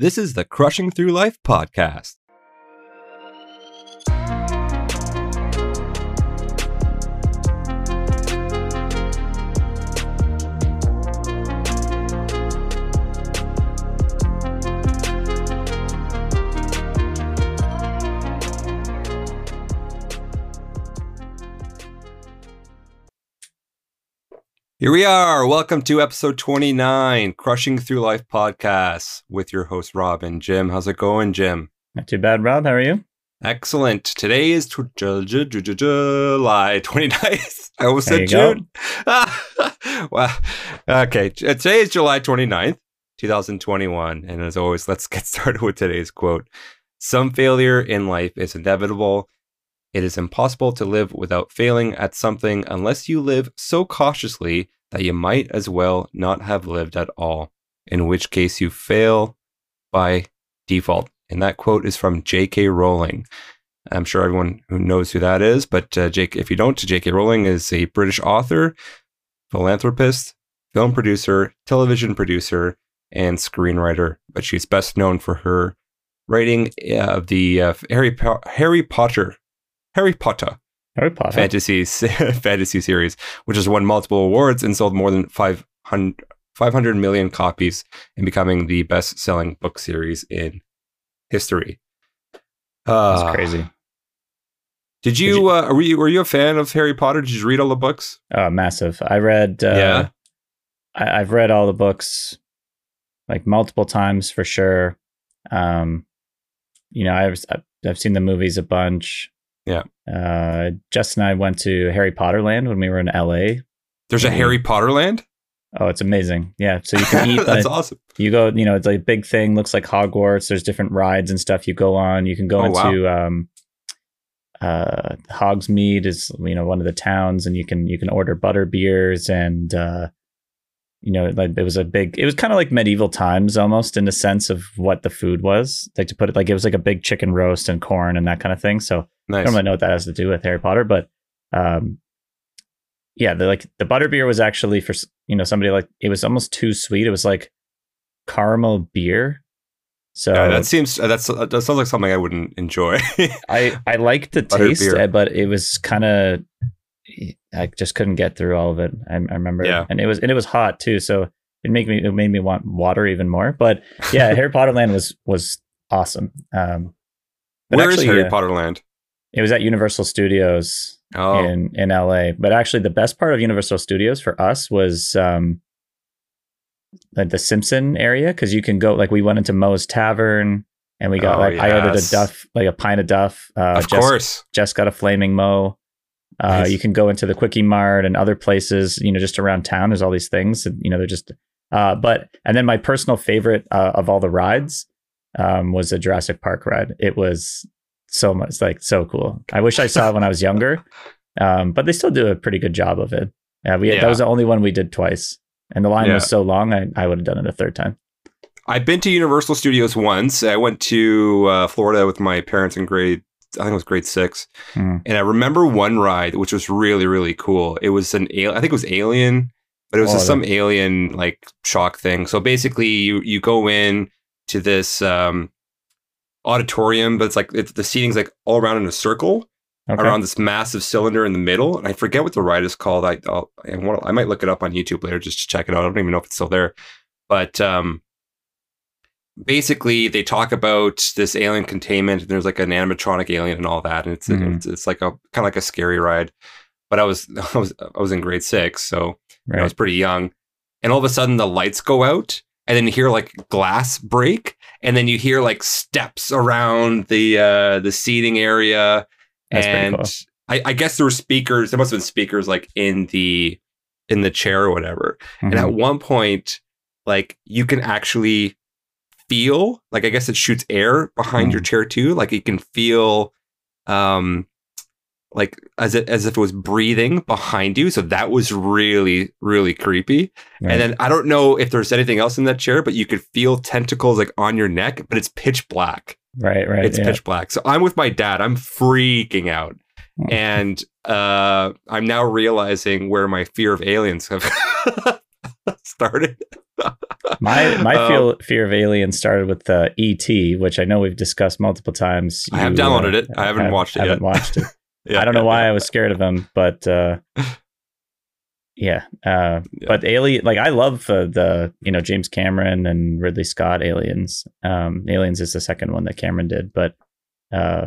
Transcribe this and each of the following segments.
This is the Crushing Through Life podcast. Here we are. Welcome to episode 29, Crushing Through Life podcast with your host, Rob and Jim. How's it going, Jim? Not too bad, Rob. How are you? Excellent. Today is Ju- Ju- Ju- Ju- July 29th. I almost There said June. well, okay. Uh, today is July 29th, 2021. And as always, let's get started with today's quote. Some failure in life is inevitable. It is impossible to live without failing at something unless you live so cautiously that you might as well not have lived at all, in which case you fail by default. And that quote is from J.K. Rowling. I'm sure everyone who knows who that is, but uh, Jake, if you don't, J.K. Rowling is a British author, philanthropist, film producer, television producer, and screenwriter. But she's best known for her writing of the uh, Harry po- Harry Potter Harry Potter Harry Potter. fantasy fantasy series, which has won multiple awards and sold more than 500, 500 million copies and becoming the best selling book series in history. That's Uh, crazy. Did you, you- uh, were you were you a fan of Harry Potter? Did you read all the books? Oh, massive. I read. Uh, Yeah. I, I've read all the books, like multiple times for sure. Um, you know, I've- I've seen the movies a bunch. Yeah. Uh, Jess and I went to Harry Potter Land when we were in LA. There's a. Harry Potter land. Oh, it's amazing. Yeah. So you can eat. That's awesome. you go. You know, it's like a big thing. Looks like Hogwarts. There's different rides and stuff you go on. You can go Oh, wow. into um, uh, Hogsmeade is you know one of the towns, and you can you can order butter beers and uh, you know like it was a big. It was kind of like medieval times almost in the sense of what the food was. Like to put it like it was like a big chicken roast and corn and that kind of thing. So I don't really know what that has to do with Harry Potter, but um, yeah, the like the butter beer was actually for you know somebody like it was almost too sweet. It was like caramel beer. So Yeah, that seems uh, that's that sounds like something I wouldn't enjoy. I I liked the Butter taste, beer. uh, but it was kind of I just couldn't get through all of it. I, I remember, Yeah. and it was and it was hot too, so it made me it made me want water even more. But yeah, Harry Potter Land was was awesome. Um, Where is actually, Harry uh, Potter land? It was at Universal Studios Oh, in in LA. But actually, the best part of Universal Studios for us was um, like the Simpson area because you can go like we went into Moe's Tavern and we got Oh, like I ordered a. Duff like a pint of Duff. Uh, of Jess, course. Jess got a flaming Moe. Uh, Nice. You can go into the Kwik-E-Mart and other places, you know, just around town. There's all these things, and, you know, they're just. Uh, but and then my personal favorite uh, of all the rides um, was the Jurassic Park ride. It was so much like so cool. I wish I saw it when I was younger, um, but they still do a pretty good job of it. Yeah, we Yeah. that was the only one we did twice, and the line Yeah. was so long. I, I would have done it a third time. I've been to Universal Studios once. I went to uh, Florida with my parents in grade, I think it was grade six, Hmm. and I remember one ride which was really really cool. It was an I think it was Alien, but it was Oh, just some alien like shock thing. So basically, you you go in to this um, auditorium, but it's like it's, the seating's like all around in a circle Okay. around this massive cylinder in the middle, and I forget what the ride is called. I I'll, I might look it up on YouTube later just to check it out. I don't even know if it's still there, but um, basically they talk about this alien containment, and there's like an animatronic alien and all that, and it's Mhm. it's, it's like a kind of like a scary ride. But I was I was I was in grade six, so I was pretty young, and all of a sudden the lights go out, and then you hear like glass break, and then you hear like steps around the uh, the seating area, That's and cool. I, I guess there were speakers. There must have been speakers like in the in the chair or whatever. And Mhm. at one point, like you can actually feel like I guess it shoots air behind your Mhm. chair too. Like you can feel um like as it as if it was breathing behind you. So that was really, really creepy. Right. And then I don't know if there's anything else in that chair, but you could feel tentacles like on your neck, but it's pitch black. right, right. It's yeah. pitch black. So I'm with my dad. I'm freaking out. Hmm. And uh, I'm now realizing where my fear of aliens have started. My my Um, feel, fear of aliens started with uh, E.T., which I know we've discussed multiple times. I have You, uh, downloaded it. I haven't have- watched it haven't yet. watched it. yeah, I don't know yeah, why yeah. I was scared of him, but uh, yeah. Uh, Yeah. But Alien, like I love uh, the you know James Cameron and Ridley Scott Aliens. Um, Aliens is the second one that Cameron did, but uh,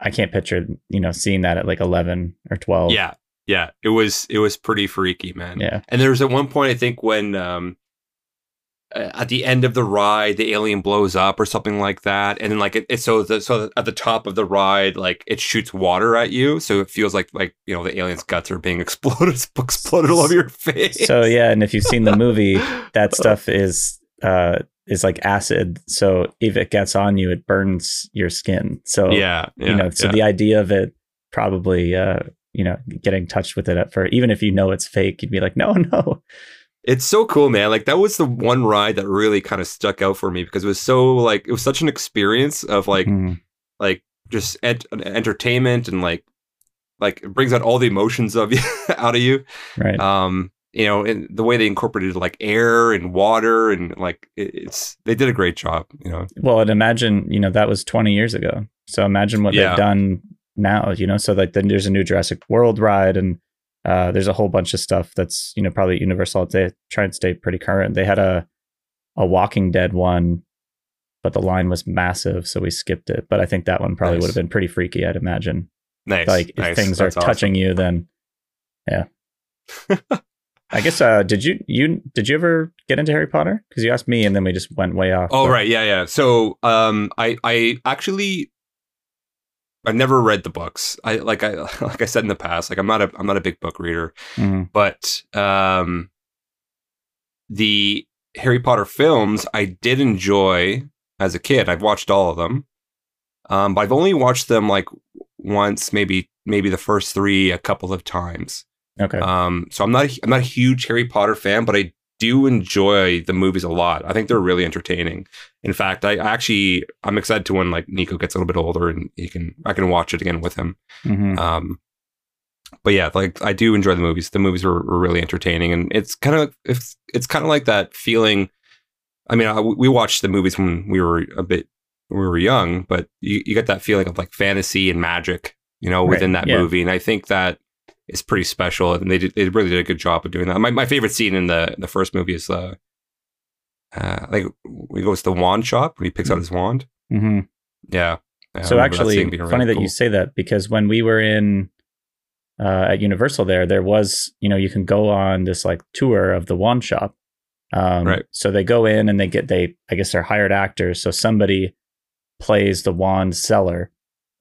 I can't picture you know seeing that at like eleven or twelve. Yeah, yeah. It was it was pretty freaky, man. yeah, And there was at one point I think when um at the end of the ride the alien blows up or something like that and then like it, it so the, so at the top of the ride like it shoots water at you so it feels like like you know the alien's guts are being exploded exploded all over your face So yeah, and if you've seen the movie, that stuff is uh is like acid. So if it gets on you, it burns your skin. So yeah, yeah you know, so yeah. the idea of it probably uh you know getting touched with it at first, even if you know it's fake, you'd be like, no, no. It's so cool, man. Like that was the one ride that really kind of stuck out for me because it was so like it was such an experience of like Mhm. like just ent- entertainment and like like it brings out all the emotions of you out of you. right. Um, you know, and the way they incorporated like air and water and like it's they did a great job. You know, well, and imagine you know that was twenty years ago. So imagine what Yeah. they've done now. You know, so like then there's a new Jurassic World ride and. Uh, there's a whole bunch of stuff that's you know probably Universal. They try and stay pretty current. They had a a Walking Dead one, but the line was massive, so we skipped it. But I think that one probably Nice. would have been pretty freaky. I'd imagine. nice. like if nice. things are awesome. touching you, then yeah. I guess. Uh, did you you did you ever get into Harry Potter? Because you asked me, and then we just went way off. Oh but- right, yeah, yeah. So um, I I actually I've never read the books. I like I like I said in the past, like I'm not a I'm not a big book reader, Mhm. but um, the Harry Potter films I did enjoy as a kid. I've watched all of them, um, but I've only watched them like once, maybe maybe the first three a couple of times. Okay. Um, so I'm not a, I'm not a huge Harry Potter fan, but I do enjoy the movies a lot. I think they're really entertaining. In fact, I actually I'm excited to when like Nico gets a little bit older and he can I can watch it again with him. Mhm. Um, but yeah, like I do enjoy the movies. The movies were, were really entertaining, and it's kind of it's it's kind of like that feeling. I mean, I, we watched the movies when we were a bit when we were young, but you, you get that feeling of like fantasy and magic, you know, Right, within that yeah. movie, and I think that is pretty special, and they did, they really did a good job of doing that. My my favorite scene in the the first movie is uh, uh like he goes to the wand shop when he picks out his wand. Mhm. Yeah. I So actually, funny really that you say that because when we were in uh, at Universal, there there was you know you can go on this like tour of the wand shop. Um, Right. So they go in and they get they I guess they're hired actors. So somebody plays the wand seller,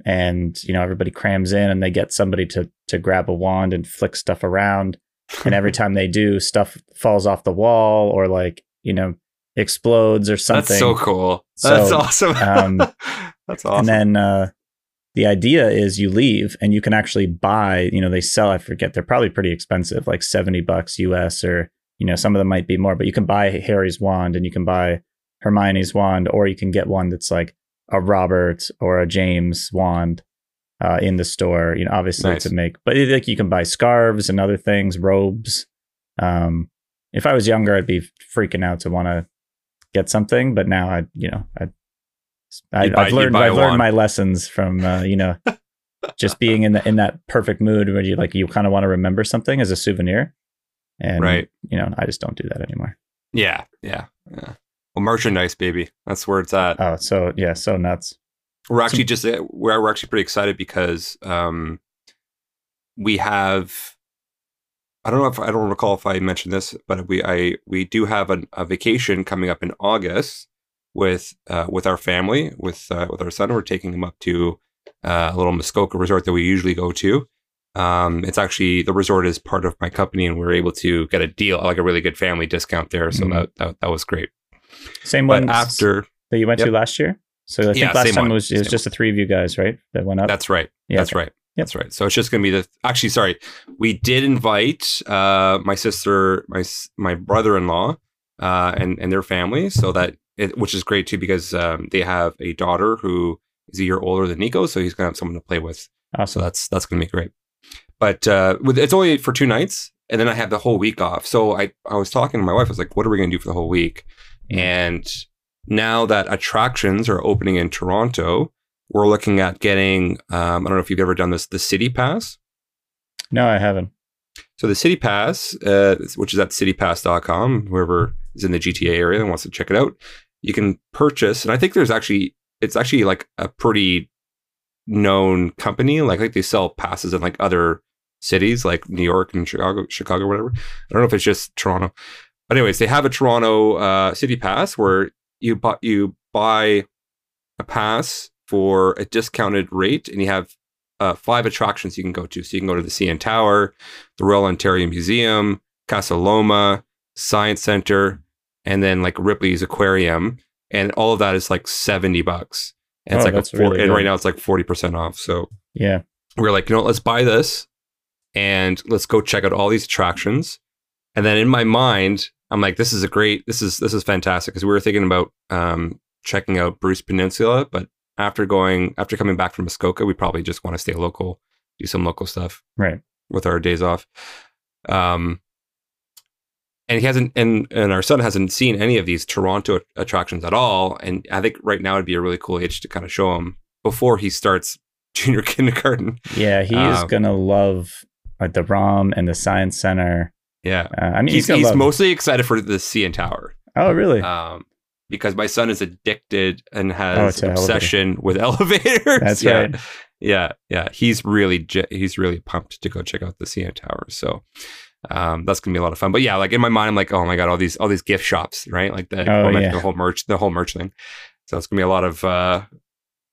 and you know everybody crams in and they get somebody to to grab a wand and flick stuff around. And every time they do, stuff falls off the wall or like you know explodes or something. That's so cool. So, That's awesome. um, That's awesome. And then uh, the idea is you leave and you can actually buy, you know, they sell, I forget, they're probably pretty expensive, like 70 bucks US or, you know, some of them might be more, but you can buy Harry's wand and you can buy Hermione's wand, or you can get one that's like a Robert or a James wand uh, in the store, you know, obviously Nice. to make, but it- like you can buy scarves and other things, robes. Um, if I was younger, I'd be freaking out to want to get something, but now I, you know, I, I I've learned, I've learned my lessons from, uh, you know, just being in the, in that perfect mood where you like, you kind of want to remember something as a souvenir. And, Right. you know, I just don't do that anymore. yeah, yeah, yeah. Well, merchandise, baby. That's where it's at. Oh, so yeah, so nuts. We're actually just uh, we're, we're actually pretty excited because um, we have. I don't know if I don't recall if I mentioned this, but we I we do have an, a vacation coming up in August with uh, with our family with uh, with our son. We're taking him up to uh, a little Muskoka resort that we usually go to. Um, it's actually the resort is part of my company, and we are able to get a deal, like a really good family discount there. So Mhm. that, that that was great. Same But one after that you went Yep. to last year. So I think Yeah, last time one, it was it was just the three of you guys, right? That went up. That's right. Yeah, That's okay. right. That's right. So it's just going to be the. Actually, sorry, we did invite uh, my sister, my my brother in law, uh, and and their family, so that it, which is great too because um, they have a daughter who is a year older than Nico, so he's going to have someone to play with. So that's that's going to be great. But uh, with, it's only for two nights. and then I have the whole week off. So I I was talking to my wife. I was like, "What are we going to do for the whole week?" Mm. And now that attractions are opening in Toronto, we're looking at getting. Um, I don't know if you've ever done this, the City Pass. No, I haven't. So the City Pass, uh, which is at citypass.com, whoever is in the GTA area and wants to check it out, you can purchase. And I think there's actually, it's actually like a pretty known company. Like, like they sell passes in like other cities, like New York and Chicago, Chicago, whatever. I don't know if it's just Toronto. But anyways, they have a Toronto uh, City Pass where you buy you buy a pass for a discounted rate, and you have uh, five attractions you can go to. So you can go to the CN Tower, the Royal Ontario Museum, Casa Loma, Science Center, and then like Ripley's Aquarium, and all of that is like seventy bucks. And it's Oh, like a that's four, really and right now it's like forty percent off. So Yeah. we are like, you know, what, let's buy this and let's go check out all these attractions. And then in my mind, I'm like, this is a great, this is this is fantastic because we were thinking about um, checking out Bruce Peninsula, but after going after coming back from Muskoka, we probably just want to stay local, do some local stuff Right. with our days off. Um, and he hasn't, and and our son hasn't seen any of these Toronto attractions at all. And I think right now would be a really cool age to kind of show him before he starts junior kindergarten. Yeah, he is Um, gonna love like the ROM and the Science Center. Yeah, Uh, I mean, he's, he's, he's mostly excited for the CN Tower oh, really? um, because my son is addicted and Oh, has to an elevator. obsession with elevators. That's yeah. right. Yeah, yeah. He's really he's really pumped to go check out the CN Tower. So um, that's gonna be a lot of fun. But yeah, like in my mind, I'm like, oh my god, all these all these gift shops, right? Like the Oh, yeah. the whole merch, the whole merch thing. So it's gonna be a lot of uh,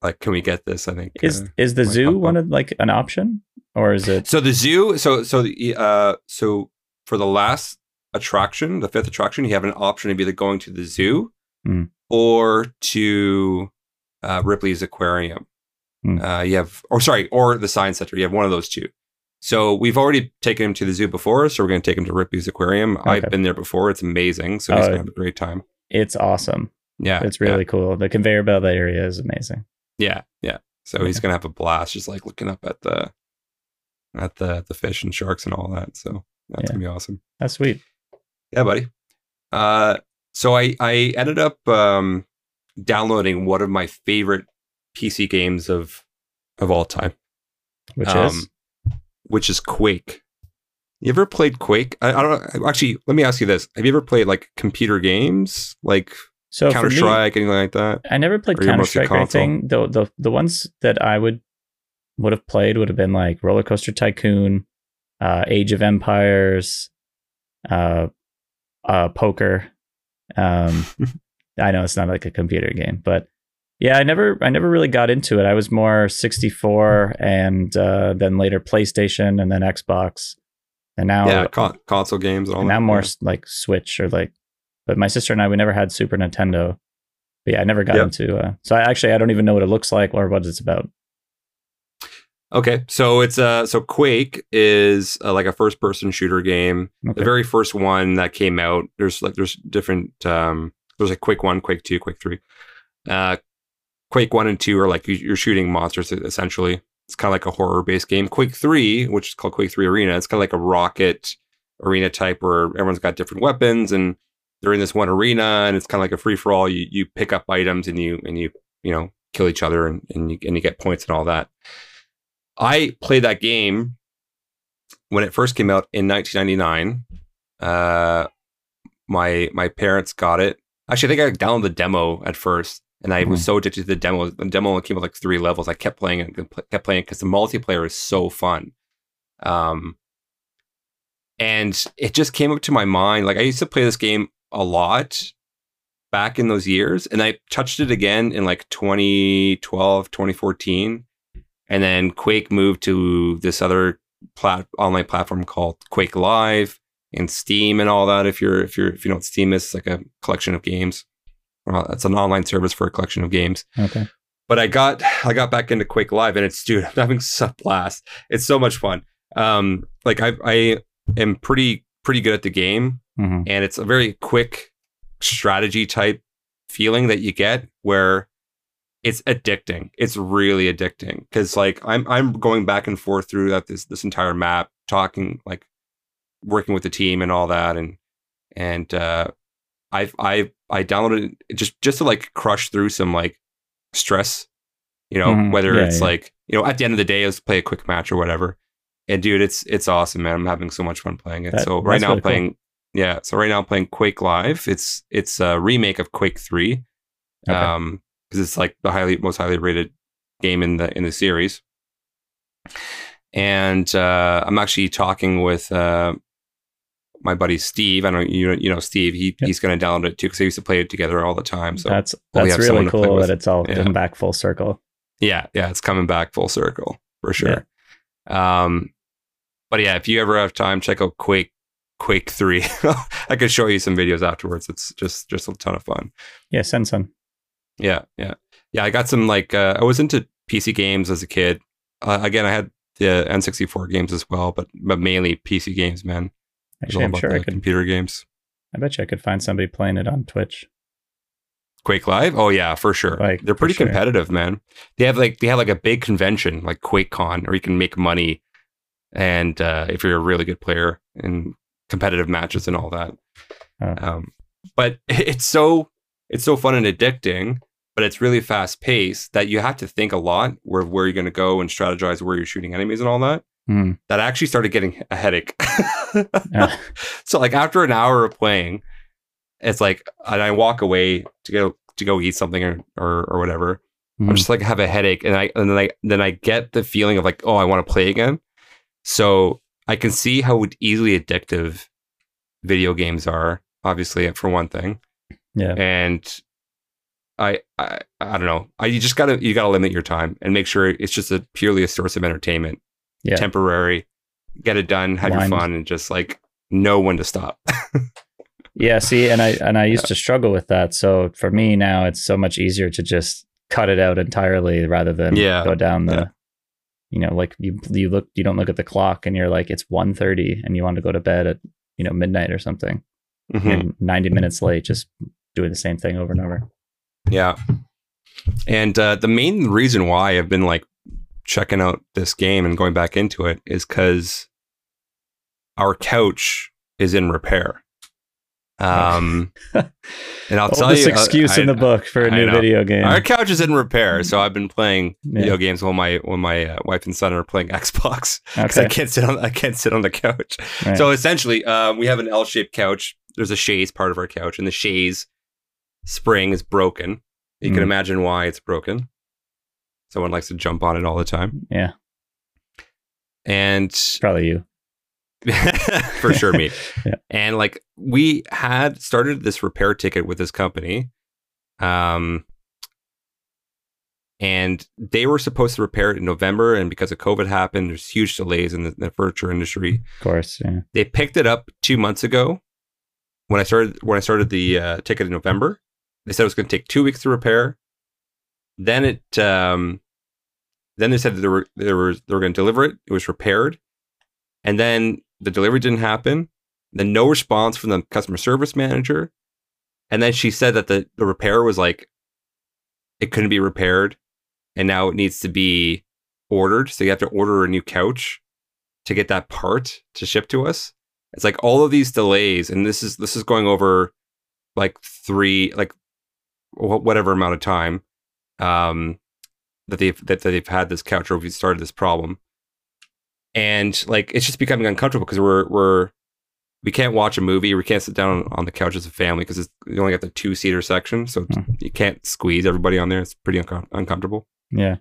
like, can we get this? I think Is uh, is the zoo one of like an option, or is it? So the zoo, so so the uh so for the last attraction, the fifth attraction, you have an option of either going to the zoo Hmm. or to uh, Ripley's Aquarium. Hmm. Uh, you have, or sorry, or the Science Center. You have one of those two. So we've already taken him to the zoo before, so we're going to take him to Ripley's Aquarium. I've been there before; it's amazing. So he's Oh, going to have a great time. It's awesome. Yeah, It's yeah, really cool. The conveyor belt area is amazing. yeah, yeah. So he's going to have a blast, just like looking up at the at the the fish and sharks and all that. So that's Yeah. to be awesome. That's sweet. Yeah, buddy. Uh, so I I ended up um, downloading one of my favorite PC games of of all time, Which Um, is which is Quake. You ever played Quake? I, I don't know. Actually, let me ask you this: Have you ever played like computer games, like so Counter Strike, anything like that? I never played Counter Strike or anything. The, the the ones that I would would have played would have been like Roller Coaster Tycoon, uh, Age of Empires, uh, uh, poker. Um, I know it's not like a computer game, but yeah, I never I never really got into it. I was more 64 and uh, then later PlayStation and then Xbox, and now yeah, con- console games and all and that. now more like Switch or like. But my sister and I we never had Super Nintendo. But yeah, I never got Yep. into. Uh, so I actually I don't even know what it looks like or what it's about. Okay, so it's uh so Quake is uh, like a first person shooter game. Okay. The very first one that came out, there's like there's different um there's like Quake 1, Quake 2, Quake 3. Uh Quake 1 and 2 are like you- you're shooting monsters essentially. It's kind of like a horror based game. Quake 3, which is called Quake 3 Arena, it's kind of like a rocket arena type where everyone's got different weapons and they're in this one arena and it's kind of like a free for all. You you pick up items and you and you you know kill each other and and you, and you get points and all that. I played that game when it first came out in 1999. Uh, my my parents got it. Actually, I think I downloaded the demo at first, and I was Mhm. so addicted to the demo. The demo only came with like three levels. I kept playing it, and kept playing it because the multiplayer is so fun. Um, and it just came up to my mind. Like I used to play this game a lot back in those years, and I touched it again in like 2012, 2014 and then Quake moved to this other plat- online platform called Quake Live and Steam and all that. If you're if you're if you know what Steam is, it's like a collection of games. Well, it's an online service for a collection of games. Okay. But I got I got back into Quake Live and it's dude, I'm having such a blast. It's so much fun. Um, like I I am pretty pretty good at the game hmm and it's a very quick strategy type feeling that you get where it's addicting. It's really addicting because like I'm I'm going back and forth through that this this entire map, talking like working with the team and all that, and and uh, I I I downloaded it just just to like crush through some like stress, you know, Mhm. whether Yeah, it's yeah. like you know at the end of the day, let's play a quick match or whatever. And dude, it's it's awesome, man. I'm having so much fun playing it. That- so right now I'm cool. playing. Yeah, so right now I'm playing Quake Live. It's it's a remake of Quake Three, Okay. um, because it's like the highly most highly rated game in the in the series. And uh, I'm actually talking with uh, my buddy Steve. I know you know you know Steve. He Yeah. he's going to download it too because they used to play it together all the time. So that's that's really cool that it's all Yeah. come back full circle. yeah, yeah, it's coming back full circle for sure. Um, but yeah, if you ever have time, check out Quake Quake Three. I could show you some videos afterwards. It's just just a ton of fun. Yeah, send some. Yeah, yeah, yeah. I got some like uh, I was into PC games as a kid. Uh, again, I had the N64 games as well, but but mainly PC games, man. Actually, I'm sure I could. computer games. I bet you I could find somebody playing it on Twitch. Quake Live? Oh yeah, for sure. Like, They're pretty sure. competitive, man. They have like they have like a big convention like QuakeCon, where you can make money, and uh, if you're a really good player in competitive matches and all that. Oh. Um, but it's so it's so fun and addicting, but it's really fast paced that you have to think a lot where where you're going to go and strategize where you're shooting enemies and all that. Hmm. That actually started getting a headache. Yeah. so like after an hour of playing, it's like and I walk away to go to go eat something or or, or whatever. I'm Mhm. just like have a headache and I and then I then I get the feeling of like, oh, I want to play again. So I can see how easily addictive video games are, obviously, for one thing. Yeah. And I I, I don't know. I you just gotta you gotta limit your time and make sure it's just a purely a source of entertainment. Yeah. Temporary. Get it done, have your fun, and just like know when to stop. Yeah, see, and I and I used to struggle with that. So for me now, it's so much easier to just cut it out entirely rather than Yeah, go down the. yeah. You know, like you you look, you don't look at the clock, and you're like, it's 1.30 and you want to go to bed at you know midnight or something. Mhm. You're 90 minutes late, just doing the same thing over and over. Yeah. And uh, the main reason why I've been like checking out this game and going back into it is because our couch is in repair. Um, and I'll tell you, uh, excuse I- in the book for a I new know. video game. Our couch is in repair, so I've been playing Yeah. video games while my when my uh, wife and son are playing Xbox because I can't sit on I can't sit on the couch. right. So essentially, um, we have an L-shaped couch. There's a chaise part of our couch, and the chaise spring is broken. You can Mm. imagine why it's broken. Someone likes to jump on it all the time, yeah, and probably you. for sure me. Yeah. And like we had started this repair ticket with this company, um, and they were supposed to repair it in November, and because of COVID happened, there's huge delays in the, the furniture industry. Of course, yeah. they picked it up two months ago when I started when I started the uh, ticket in November. They said it was going to take two weeks to repair. Then it um, then they said that they were they were they were going to deliver it. It was repaired, and then the delivery didn't happen. Then no response from the customer service manager, and then she said that the the repair was like it couldn't be repaired, and now it needs to be ordered. So you have to order a new couch to get that part to ship to us. It's like all of these delays, and this is this is going over like three like whatever amount of time um, that they've that, that they've had this couch or we've started this problem, and like it's just becoming uncomfortable because we're we're we can't watch a movie, we can't sit down on the couch as a family because you only got the two seater section, so Hmm. you can't squeeze everybody on there. It's pretty uncom- uncomfortable. Yeah.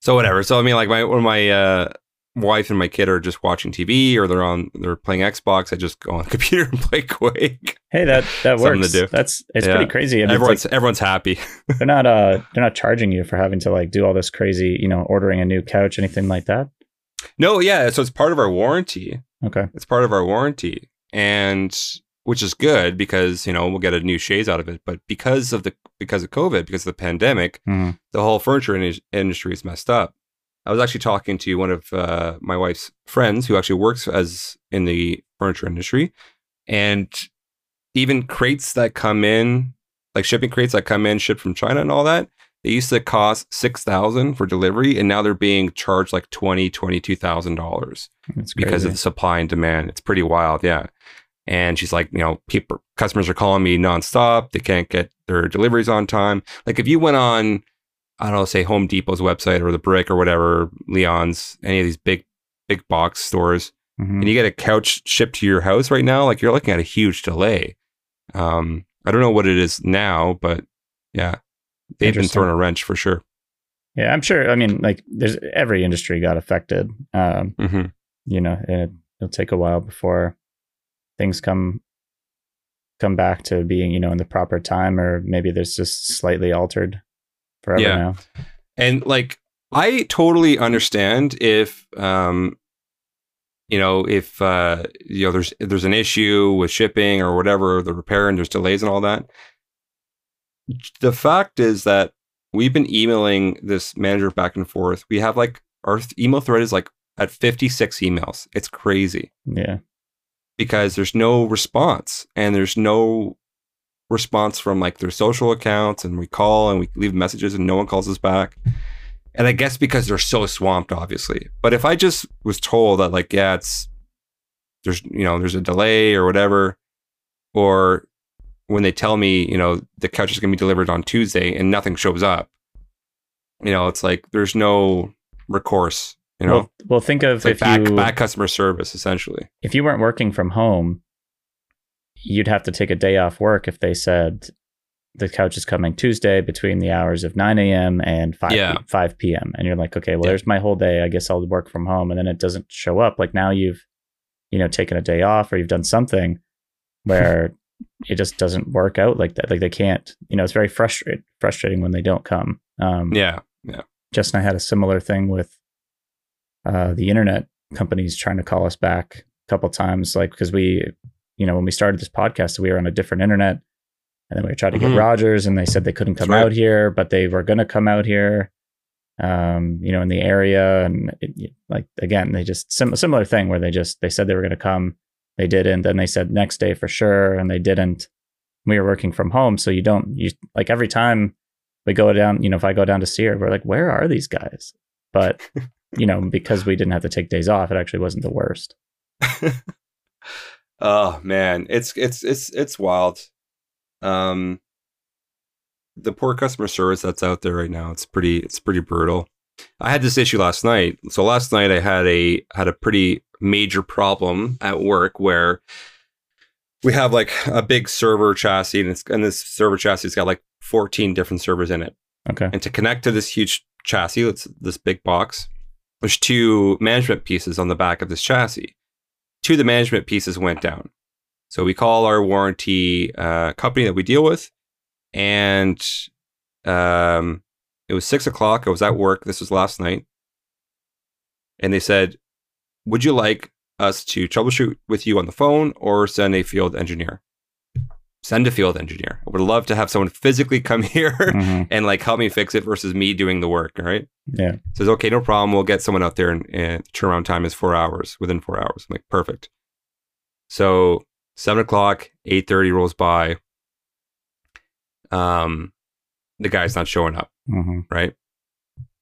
So whatever. So I mean, like my when my uh, wife and my kid are just watching TV or they're on they're playing Xbox, I just go on the computer and play Quake. Hey, that that Something to works. do. That's it's Yeah. pretty crazy. I mean, everyone's like, everyone's happy. they're not uh they're not charging you for having to like do all this crazy, you know, ordering a new couch, anything like that. No, yeah. So it's part of our warranty. Okay. It's part of our warranty, and which is good because you know we'll get a new chaise out of it. But because of the because of COVID, because of the pandemic, Mhm. the whole furniture in- industry is messed up. I was actually talking to one of uh, my wife's friends who actually works as in the furniture industry, and even crates that come in, like shipping crates that come in shipped from China and all that, They used to cost six thousand for delivery, and now they're being charged like twenty, twenty-two thousand dollars because of the supply and demand. It's pretty wild, yeah. And she's like, you know, people, customers are calling me nonstop. They can't get their deliveries on time. Like if you went on, I don't know, say Home Depot's website or the Brick or whatever, Leon's, any of these big, big box stores, Mhm. and you get a couch shipped to your house right now, like you're looking at a huge delay. Um, I don't know what it is now, but yeah, they've been throwing a wrench for sure. Yeah, I'm sure. I mean, like, there's every industry got affected. Um, hmm you know, it, it'll take a while before things come come back to being, you know, in the proper time, or maybe there's just slightly altered forever Yeah. now. And like, I totally understand if, um, you know, if uh, you know, there's there's an issue with shipping or whatever, the repair and there's delays and all that. The fact is that we've been emailing this manager back and forth. We have like our email thread is like at 56 emails. It's crazy Yeah, because there's no response and there's no response from like their social accounts and we call and we leave messages and no one calls us back. And i guess because they're so swamped obviously. But if i just was told that like yeah it's there's you know there's a delay or whatever or when they tell me you know the couch is going to be delivered on tuesday and nothing shows up you know it's like there's no recourse you know? Well, well, think of it's like if bad, you bad customer service essentially. if you weren't working from home, you'd have to take a day off work if they said the couch is coming Tuesday between the hours of 9 a.m. and 5, Yeah. 5 p.m. And you're like, okay, well, Yeah. there's my whole day. I guess I'll work from home. And then it doesn't show up. Like now you've, you know, taken a day off or you've done something where it just doesn't work out like that. Like they can't, you know, it's very frustrating, frustrating when they don't come. Um, yeah Jess and I had a similar thing with uh, the internet companies trying to call us back a couple times, like because we, you know, when we started this podcast, we were on a different internet, and then we tried to get Mhm. Rogers, and they said they couldn't come right. out here, but they were going to come out here, um, you know, in the area, and it, like again, they just sim- similar thing where they just they said they were going to come, they didn't, then they said next day for sure, and they didn't. We were working from home, so you don't you like every time we go down, you know, if I go down to see her, we're like, where are these guys? But, you know, because we didn't have to take days off, it actually wasn't the worst. oh man, it's it's it's it's wild. Um, the poor customer service that's out there right now, it's pretty it's pretty brutal. I had this issue last night. So last night I had a had a pretty major problem at work where we have like a big server chassis and it's and this server chassis's got like 14 different servers in it. Okay. And to connect to this huge chassis, it's this big box, there's two management pieces on the back of this chassis. Two of the management pieces went down. So we call our warranty uh, company that we deal with, and um, it was six o'clock. I was at work. This was last night, and they said, "Would you like us to troubleshoot with you on the phone or send a field engineer?" Send a field engineer. I would love to have someone physically come here Mhm. and like help me fix it versus me doing the work. All right. Yeah. Says, okay, no problem. We'll get someone out there and, and turnaround time is four hours within four hours. I'm like, perfect. So seven o'clock, eight thirty rolls by. Um, the guy's not showing up, hmm right?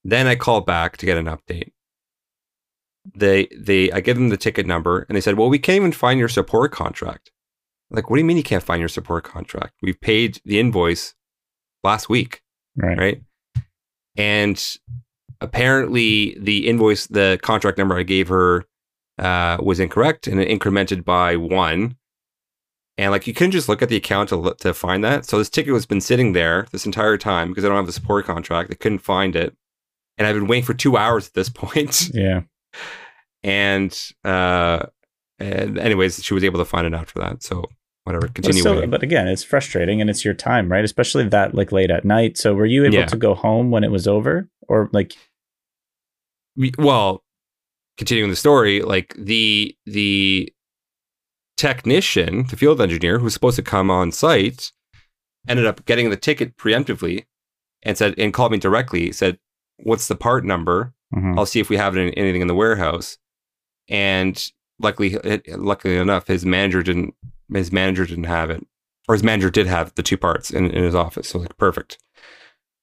Then I call back to get an update. They they I give them the ticket number and they said, Well, we can't even find your support contract. I'm like, what do you mean you can't find your support contract? We paid the invoice last week Right. right? And apparently, the invoice, the contract number I gave her uh, was incorrect and it incremented by one. And like, you couldn't just look at the account to, look, to find that. So this ticket has been sitting there this entire time because I don't have the support contract. They couldn't find it. And I've been waiting for two hours at this point. Yeah. and, uh, and anyways, she was able to find it after that. So whatever, But, continue still, but again, it's frustrating and it's your time, right? Especially that like late at night. So were you able Yeah. to go home when it was over or like, well continuing the story like the the technician the field engineer who was supposed to come on site ended up getting the ticket preemptively and said and called me directly said what's the part number Mhm. i'll see if we have it in, anything in the warehouse and luckily luckily enough his manager didn't his manager didn't have it or his manager did have the two parts in, in his office so like perfect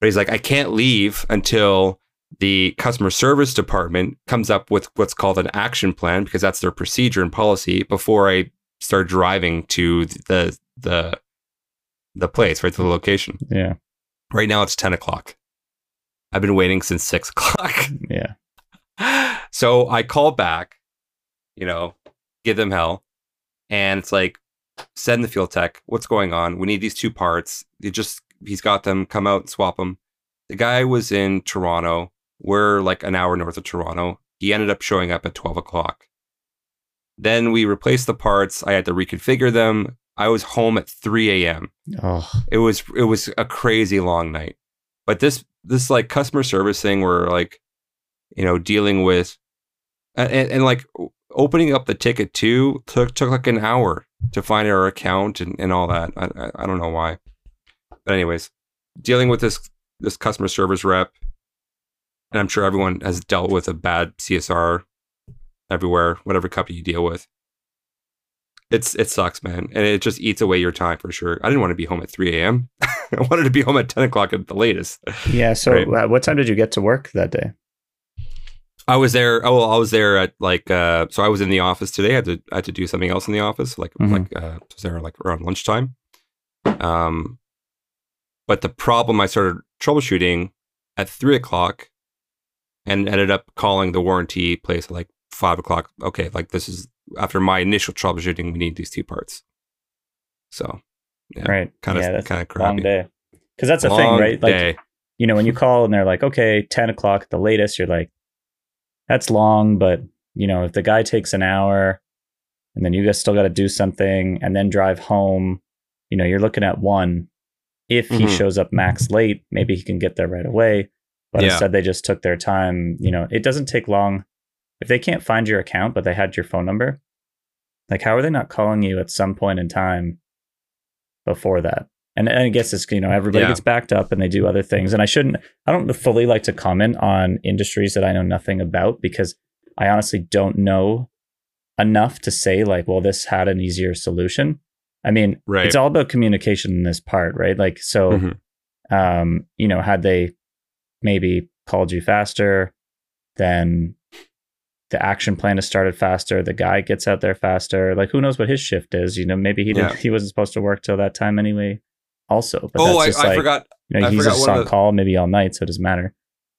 But he's like, I can't leave until the customer service department comes up with what's called an action plan because that's their procedure and policy before I start driving to the the the place, right to the location. Yeah. Right now it's ten o'clock. I've been waiting since six o'clock. Yeah. so I call back, you know, give them hell, and it's like, send the field tech. What's going on? We need these two parts. You just he's got them. Come out and swap them. The guy was in Toronto. We're like an hour north of Toronto. He ended up showing up at twelve o'clock. Then we replaced the parts. I had to reconfigure them. I was home at 3 a.m. Oh, It was it was a crazy long night. But this this like customer service thing where like you know dealing with and, and, and, like opening up the ticket too took took like an hour to find our account and, and all that. I, I I don't know why. But anyways, dealing with this this customer service rep and I'm sure everyone has dealt with a bad CSR everywhere, whatever company you deal with. It's it sucks, man, and it just eats away your time for sure. I didn't want to be home at 3 a.m. I wanted to be home at 10 o'clock at the latest. yeah. So, Right. uh, what time did you get to work that day? I was there. Oh, well, I was there at like. Uh, so I was in the office today. I had to. I had to do something else in the office. Like Mhm. like. Uh, was there like around lunchtime. Um, but the problem I started troubleshooting at three o'clock, and ended up calling the warranty place at like five o'clock. Okay, like this is after my initial troubleshooting. We need these two parts. So Yeah, Right. kind of yeah, kind of a long crappy. day. Because that's the Long thing, right? Like, day. you know, when you call and they're like, okay, 10 o'clock at the latest, you're like, that's long, but, you know, if the guy takes an hour and then you guys still got to do something and then drive home, you know, you're looking at one. If he Mhm. shows up max late, maybe he can get there right away. But Yeah. instead, they just took their time. You know, it doesn't take long. If they can't find your account, but they had your phone number, like, how are they not calling you at some point in time before that? And, and I guess it's, you know, everybody Yeah. gets backed up and they do other things. And I shouldn't, I don't fully like to comment on industries that I know nothing about because I honestly don't know enough to say, like, well, this had an easier solution. I mean, Right. it's all about communication in this part, right? Like, so, Mhm. um, you know, had they maybe called you faster, then the action plan has started faster. The guy gets out there faster. Like, who knows what his shift is? You know, maybe he didn't, Yeah. he wasn't supposed to work till that time anyway. Also, but Oh, I, I like, forgot. you know, I he's forgot just on the- call maybe all night, so it doesn't matter.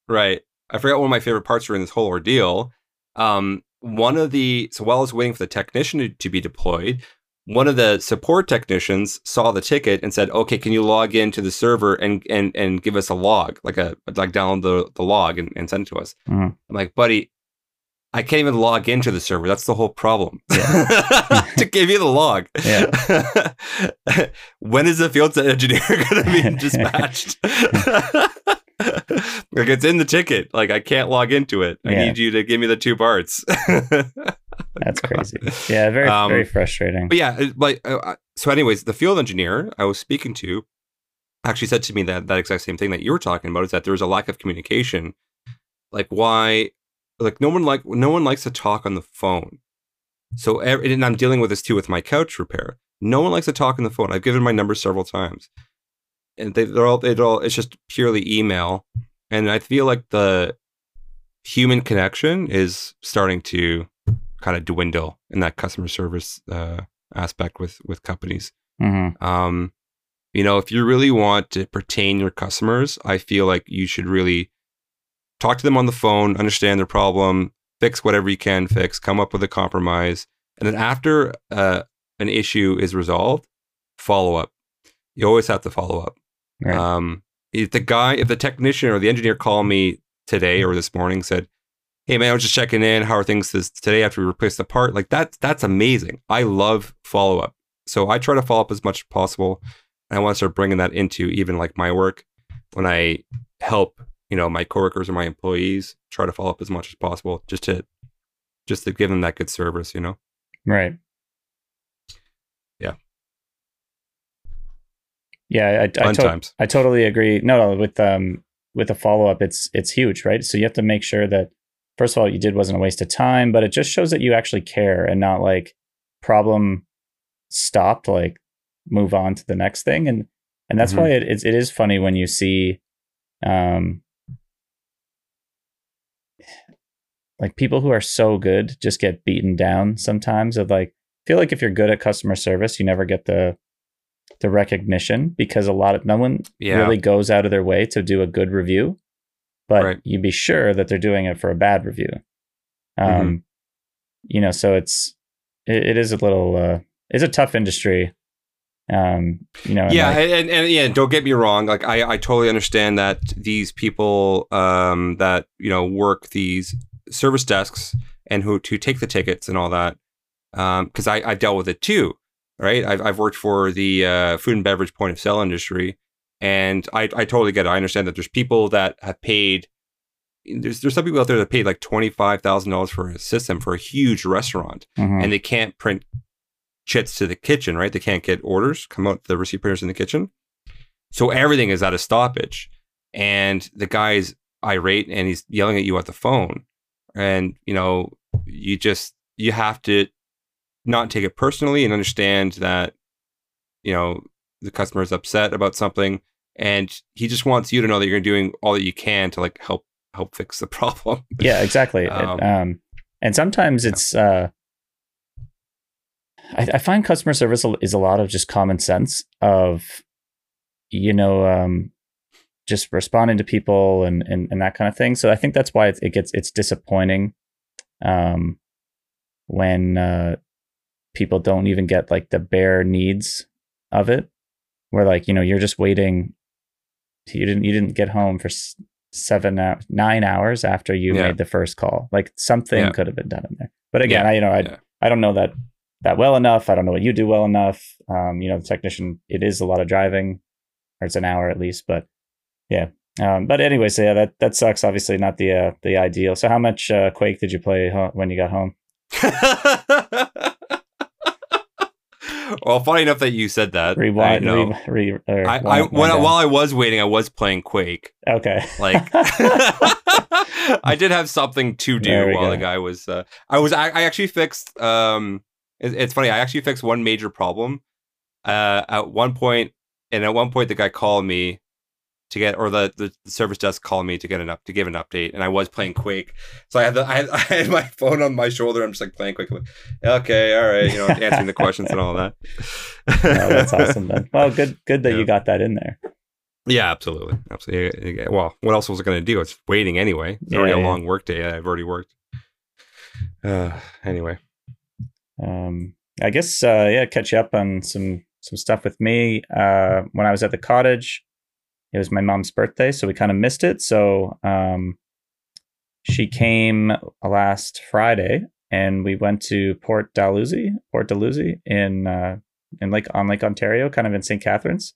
Right. I forgot one of my favorite parts during this whole ordeal. Um, one of the so while I was waiting for the technician to, to be deployed, one of the support technicians saw the ticket and said, "Okay, can you log into the server and and and give us a log, like a like download the the log and, and send it to us?" Mhm. I'm like, buddy. I can't even log into the server. That's the whole problem. to give you the log. Yeah. when is the field engineer going to be dispatched? like it's in the ticket. Like I can't log into it. I Yeah. need you to give me the two parts. That's crazy. Yeah, very, Um, very frustrating. But yeah, like uh, uh, so. Anyways, the field engineer I was speaking to actually said to me that that exact same thing that you were talking about is that there was a lack of communication. Like why? Like no one like no one likes to talk on the phone. So and I'm dealing with this too with my couch repair. No one likes to talk on the phone. I've given my number several times, and they, they're all they're all. It's just purely email, and I feel like the human connection is starting to kind of dwindle in that customer service uh, aspect with with companies. hmm Um, you know, if you really want to pertain your customers, I feel like you should really talk to them on the phone, understand their problem, fix whatever you can fix, come up with a compromise, and then after uh, an issue is resolved, follow up. You always have to follow up. Right. Um, if the guy, if the technician or the engineer called me today or this morning said, "Hey man, I was just checking in. How are things this, today after we replaced the part?" Like that's that's amazing. I love follow up, so I try to follow up as much as possible. And I want to start bringing that into even like my work when I help you know my coworkers or my employees. Try to follow up as much as possible, just to just to give them that good service. You know. Right. Yeah. Yeah, I, I, to- I totally agree. No, no, with um with the follow up, it's it's huge, right? So you have to make sure that first of all, what you did wasn't a waste of time, but it just shows that you actually care and not like problem stopped, like move on to the next thing. And and that's Mhm. why it, it's it is funny when you see um, like people who are so good just get beaten down sometimes. Of like, feel like if you're good at customer service, you never get the the recognition because a lot of no one Yeah. really goes out of their way to do a good review, but Right. you'd be sure that they're doing it for a bad review. Um, Mhm. you know, so it's it, it is a little uh, it's a tough industry. Um, you know, and yeah, like- and, and yeah, don't get me wrong. Like I, I totally understand that these people um, that you know work these service desks and who to take the tickets and all that, because I I've dealt with it too, right? I've I've worked for the uh, food and beverage point of sale industry, and I I totally get it. I understand that there's people that have paid. There's there's some people out there that paid like twenty five thousand dollars for a system for a huge restaurant Mhm. and they can't print chits to the kitchen, right? They can't get orders come out the receipt printers in the kitchen. So everything is at a stoppage. And the guy's irate and he's yelling at you at the phone. And, you know, you just you have to not take it personally and understand that, you know, the customer is upset about something and he just wants you to know that you're doing all that you can to like help help fix the problem. yeah exactly Um, um, and sometimes it's uh I, I find customer service is a lot of just common sense of you know um just responding to people and and, and that kind of thing. So i think that's why it, it gets it's disappointing um when uh people don't even get like the bare needs of it. Where like you know you're just waiting. You didn't you didn't get home for seven nine hours after you Yeah. made the first call. Like something Yeah. could have been done in there. But again Yeah. i you know i i don't know that that well enough. I don't know what you do well enough. Um you know the technician it is a lot of driving. Or it's an hour at least but yeah um but anyway so yeah that that sucks obviously not the uh the ideal so how much uh quake did you play when you got home well, funny enough that you said that. rewind I, re, re, or I, I when, while I was waiting, I was playing Quake. okay Like, I did have something to do while go. the guy was. Uh, I was. I, I actually fixed. Um, it, it's funny. I actually fixed one major problem. Uh, at one point, and at one point, the guy called me to get, or the, the, service desk called me to get an up to give an update, and I was playing Quake. So I had the I had, I had my phone on my shoulder. I'm just like playing Quake. like, Okay, all right, you know, answering the questions and all that. oh, that's awesome then well good good that Yeah. you got that in there Yeah, absolutely, absolutely. Well, what else was I going to do? It's waiting anyway. It's already Yeah, a yeah. long work day. I've already worked. Uh, anyway, um i guess uh yeah catch you up on some some stuff with me uh when i was at the cottage it was my mom's birthday so we kind of missed it so um she came last friday and we went to port dalhousie port dalhousie in uh in lake on lake ontario kind of in st catharines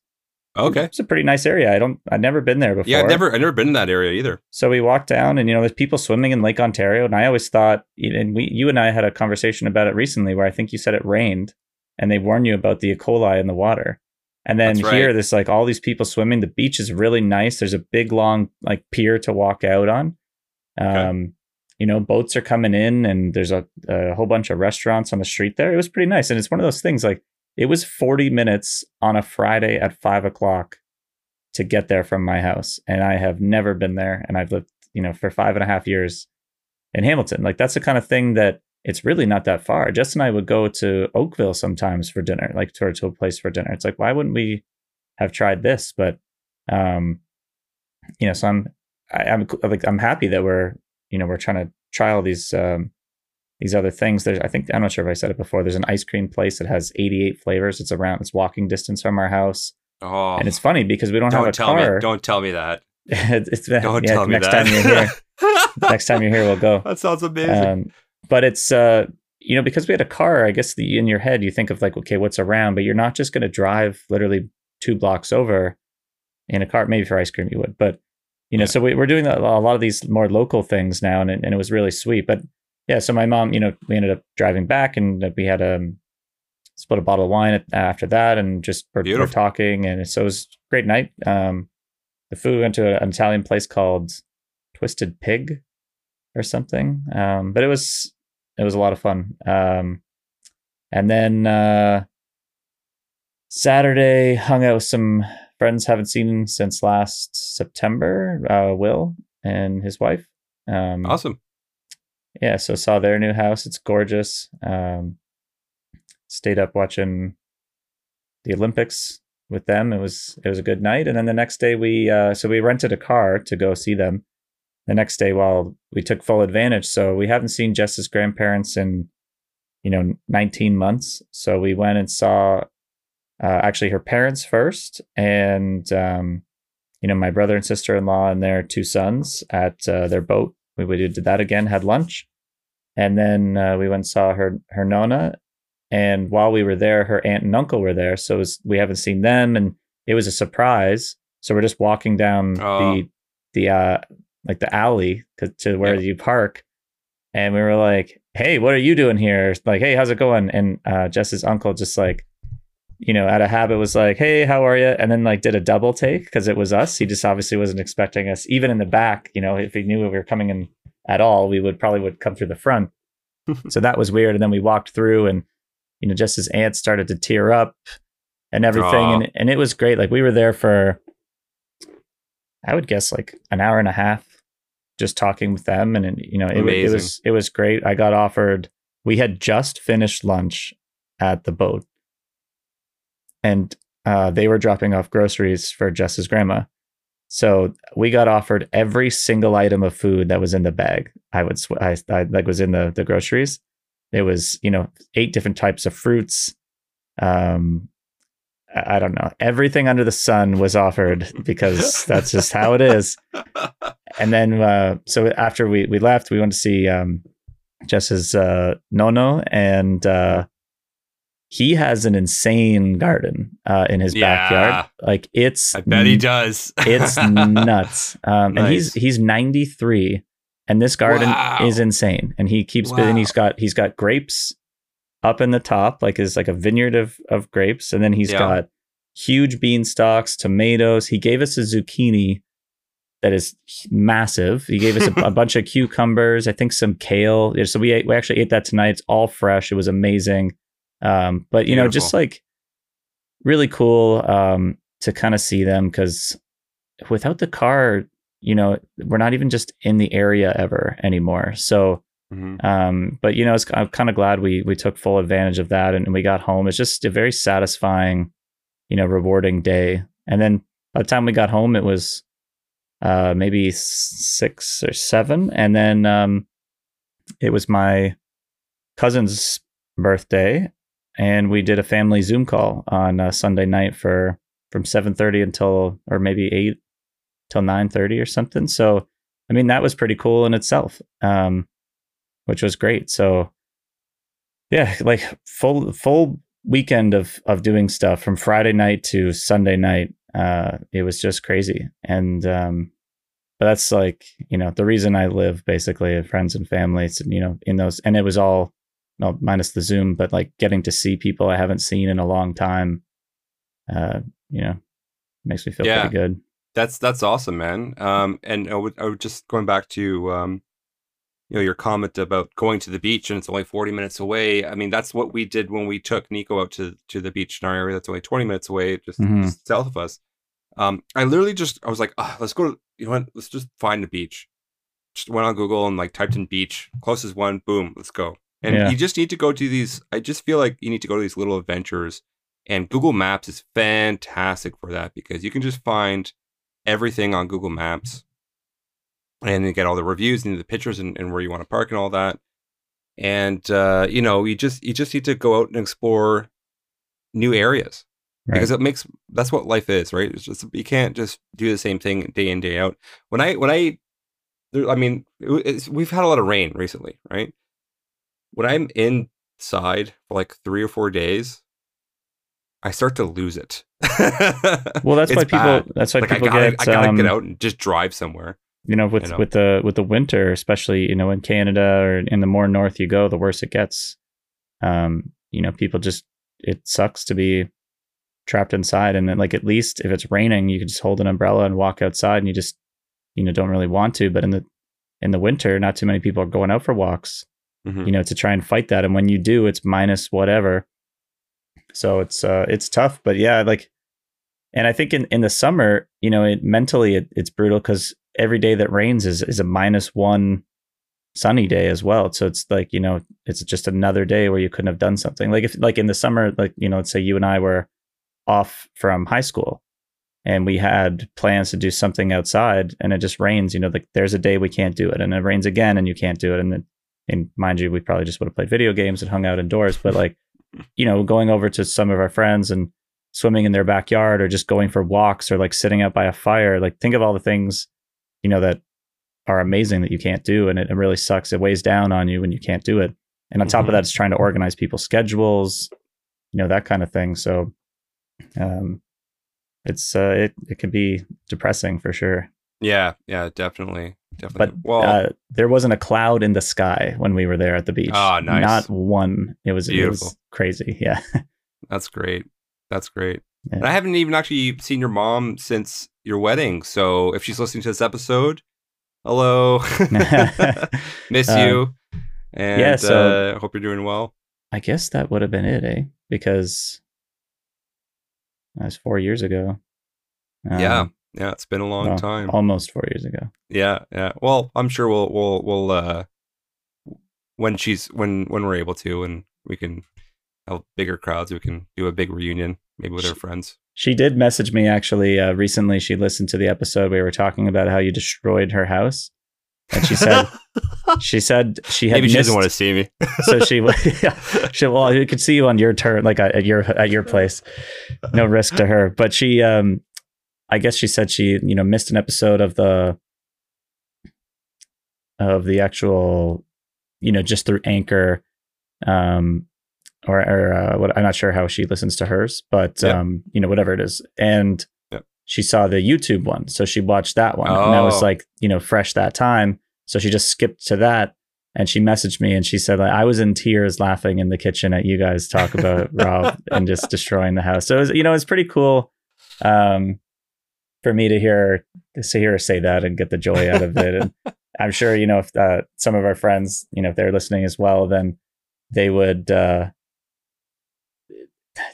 okay. it's a pretty nice area i don't i've never been there before Yeah, I've never, I've never been in that area either. so we walked down, and you know, there's people swimming in Lake Ontario, and I always thought, and we, you and I had a conversation about it recently, where I think you said it rained, and they warn you about the E. coli in the water. And then That's right. here, there's like all these people swimming. The beach is really nice. There's a big long like pier to walk out on. Um, you know, boats are coming in, and there's a, a whole bunch of restaurants on the street there. It was pretty nice, and it's one of those things like it was 40 minutes on a Friday at five o'clock to get there from my house. And I have never been there. And I've lived, you know, for five and a half years in Hamilton. Like that's the kind of thing that it's really not that far. Jess and I would go to Oakville sometimes for dinner, like to, to a place for dinner. It's like, why wouldn't we have tried this? But, um, you know, so I'm, I, I'm like, I'm happy that we're, you know, we're trying to try all these, um, these other things. There's, I think, I'm not sure if I said it before. There's an ice cream place that has 88 flavors. It's around, it's walking distance from our house. Oh, And it's funny because we don't, have a don't tell car. me, don't tell me that. it's, it's Don't yeah, tell me next that. time you're here. next time you're here, we'll go. that sounds amazing. Um, but it's uh, you know because we had a car. I guess the, in your head you think of like, okay, what's around? But you're not just going to drive literally two blocks over in a car. Maybe for ice cream you would, but you know. Yeah. So we, we're doing a, a lot of these more local things now, and it, and it was really sweet. But yeah, so my mom, you know, we ended up driving back, and we had um split a bottle of wine after that, and just we're, we're talking, and so it was a great night. Um, the food we went to an Italian place called Twisted Pig or something. Um, but it was it was a lot of fun. Um, and then uh, Saturday hung out with some friends haven't seen since last September. Uh, Will and his wife. Um, Awesome. yeah, so saw their new house. It's gorgeous. Um, stayed up watching the Olympics with them. It was it was a good night. And then the next day we uh, so we rented a car to go see them. The next day, while we took full advantage, so we haven't seen Jess's grandparents in you know 19 months. So we went and saw uh, actually her parents first, and um, you know my brother and sister in law and their two sons at uh, their boat. We, we did that again, had lunch, and then uh, we went and saw her her nona. And while we were there, her aunt and uncle were there, so it was, we haven't seen them, and it was a surprise. So we're just walking down Oh. the the uh like the alley to, where Yeah. you park, and we were like, "Hey, what are you doing here?" Like, "Hey, how's it going?" And uh, Jess's uncle just like, you know, out of habit was like, "Hey, how are you?" And then like did a double take because it was us. He just obviously wasn't expecting us, even in the back. You know, if he knew we were coming in at all, we would probably would come through the front. so that was weird. And then we walked through, and you know, just his aunt started to tear up and everything, and and it was great. Like we were there for, I would guess like an hour and a half, just talking with them, and, and you know, it, it was it was great. I got offered. We had just finished lunch at the boat, and uh, they were dropping off groceries for Jess's grandma. So we got offered every single item of food that was in the bag. I would sw- I, I like was in the the groceries. It was you know eight different types of fruits. Um, I don't know everything under the sun was offered because that's just how it is. And then uh, so after we we left, we went to see um, Jess's uh, nono and. Uh, he has an insane garden uh, in his Yeah. backyard. Like it's I bet he does. it's nuts. Um, and he's he's 93, and this garden Wow. is insane. And he keeps Wow. and he's got he's got grapes up in the top, like is like a vineyard of of grapes, and then he's Yeah. got huge bean stalks, tomatoes. He gave us a zucchini that is massive. He gave us a, a bunch of cucumbers, I think some kale. Yeah, So we ate, we actually ate that tonight. It's all fresh. It was amazing. Um, but you know, just like really cool um, to kind of see them because without the car, you know, we're not even just in the area ever anymore. So, Mhm. um, but you know, I'm kind of glad we we took full advantage of that and, we got home. It's just a very satisfying, you know, rewarding day. And then by the time we got home, it was uh, maybe six or seven, and then um, it was my cousin's birthday, and we did a family Zoom call on uh, Sunday night for from seven thirty until or maybe eight till nine thirty or something. So, I mean, that was pretty cool in itself, um, which was great. So, yeah, like full full weekend of of doing stuff from Friday night to Sunday night. Uh, it was just crazy, and um, but that's like you know the reason I live basically friends and families, and you know in those, and it was all minus the Zoom, but like getting to see people I haven't seen in a long time. Uh, you know, makes me feel Yeah. pretty good. That's that's awesome, man. Um, and I would, I would just going back to um, you know, your comment about going to the beach and it's only forty minutes away. I mean, that's what we did when we took Nico out to to the beach in our area. That's only twenty minutes away, just, Mhm. just south of us. Um, I literally just I was like, ah, let's go. To, you know what? Let's just find the beach. Just went on Google and like typed in beach, closest one, boom, let's go. And Yeah. you just need to go to these. I just feel like you need to go to these little adventures, and Google Maps is fantastic for that because you can just find everything on Google Maps and then you get all the reviews and the pictures and, and where you want to park and all that. And uh, you know, you just you just need to go out and explore new areas Right. because it makes that's what life is, right? It's just you can't just do the same thing day in day out. When I when I I mean, it's, we've had a lot of rain recently, right? When I'm inside for like three or four days, I start to lose it. well, that's It's why people. bad. That's why like I people gotta, get. I gotta um, get out and just drive somewhere. You know with you know? with the with the winter especially you know in canada or in the more north you go the worse it gets. Um you know people just it sucks to be trapped inside. And then like at least if it's raining you can just hold an umbrella and walk outside and you just you know don't really want to. But in the in the winter not too many people are going out for walks Mhm. you know to try and fight that. And when you do it's minus whatever. So it's uh it's tough. But yeah like and I think in, in the summer, you know, it, mentally it, it's brutal because every day that rains is is a minus one sunny day as well. So it's like you know, it's just another day where you couldn't have done something. Like if like in the summer, like you know, let's say you and I were off from high school, and we had plans to do something outside, and it just rains. You know, like there's a day we can't do it, and it rains again, and you can't do it, and then and mind you, we probably just would have played video games and hung out indoors. But like, you know, going over to some of our friends and swimming in their backyard or just going for walks or like sitting out by a fire. Like think of all the things, you know, that are amazing that you can't do. And it, it really sucks. It weighs down on you when you can't do it. And on top Mhm. of that, it's trying to organize people's schedules, you know, that kind of thing. So um it's uh it, it can be depressing for sure. Yeah, yeah, definitely, definitely. But well, uh, there wasn't a cloud in the sky when we were there at the beach. Ah, nice. Not one. It was it Beautiful. was crazy. Yeah. that's great. That's great. Yeah. And I haven't even actually seen your mom since your wedding. So if she's listening to this episode, hello, miss Uh, you, and yeah, so- uh, hope you're doing well. I guess that would have been it, eh? Because that was four years ago. yeah, Um, yeah, it's been a long well, time. almost four years ago. Yeah, yeah. Well, I'm sure we'll we'll we'll uh when she's when when we're able to and we can have bigger crowds, we can do a big reunion maybe with our Sh- friends. She did message me actually uh, recently. She listened to the episode. We were talking about how you destroyed her house, and she said she said she had maybe she missed, doesn't want to see me. so she yeah, she well you could see you on your turn like at your at your place. No risk to her. But she um i guess she said she you know missed an episode of the of the actual you know just through anchor um or, or uh, what i'm not sure how she listens to hers but Yeah. um you know whatever it is and Yep. she saw the youtube one so she watched that one and that was Oh. like you know fresh that time so she just skipped to that and she messaged me and she said like I was in tears laughing in the kitchen at you guys talk about Rob and just destroying the house. So it was, you know it's pretty cool um, for me to hear to hear her say that and get the joy out of it. And I'm sure you know if uh, some of our friends you know if they're listening as well, then they would uh,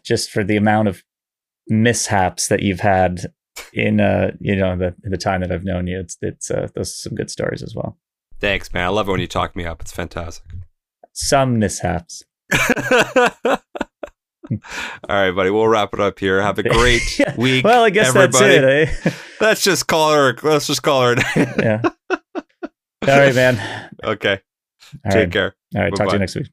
just for the amount of mishaps that you've had in uh you know the the time that I've known you. It's it's uh, those are some good stories as well. Thanks, man. I love it when you talk me up. It's fantastic. Some mishaps. All right, buddy. We'll wrap it up here. Have a great Yeah. week. Well, I guess everybody. that's it. Eh? Let's just call her. Let's just call her. yeah. All right, man. okay. All Take right. care. All right. Talk to you next week.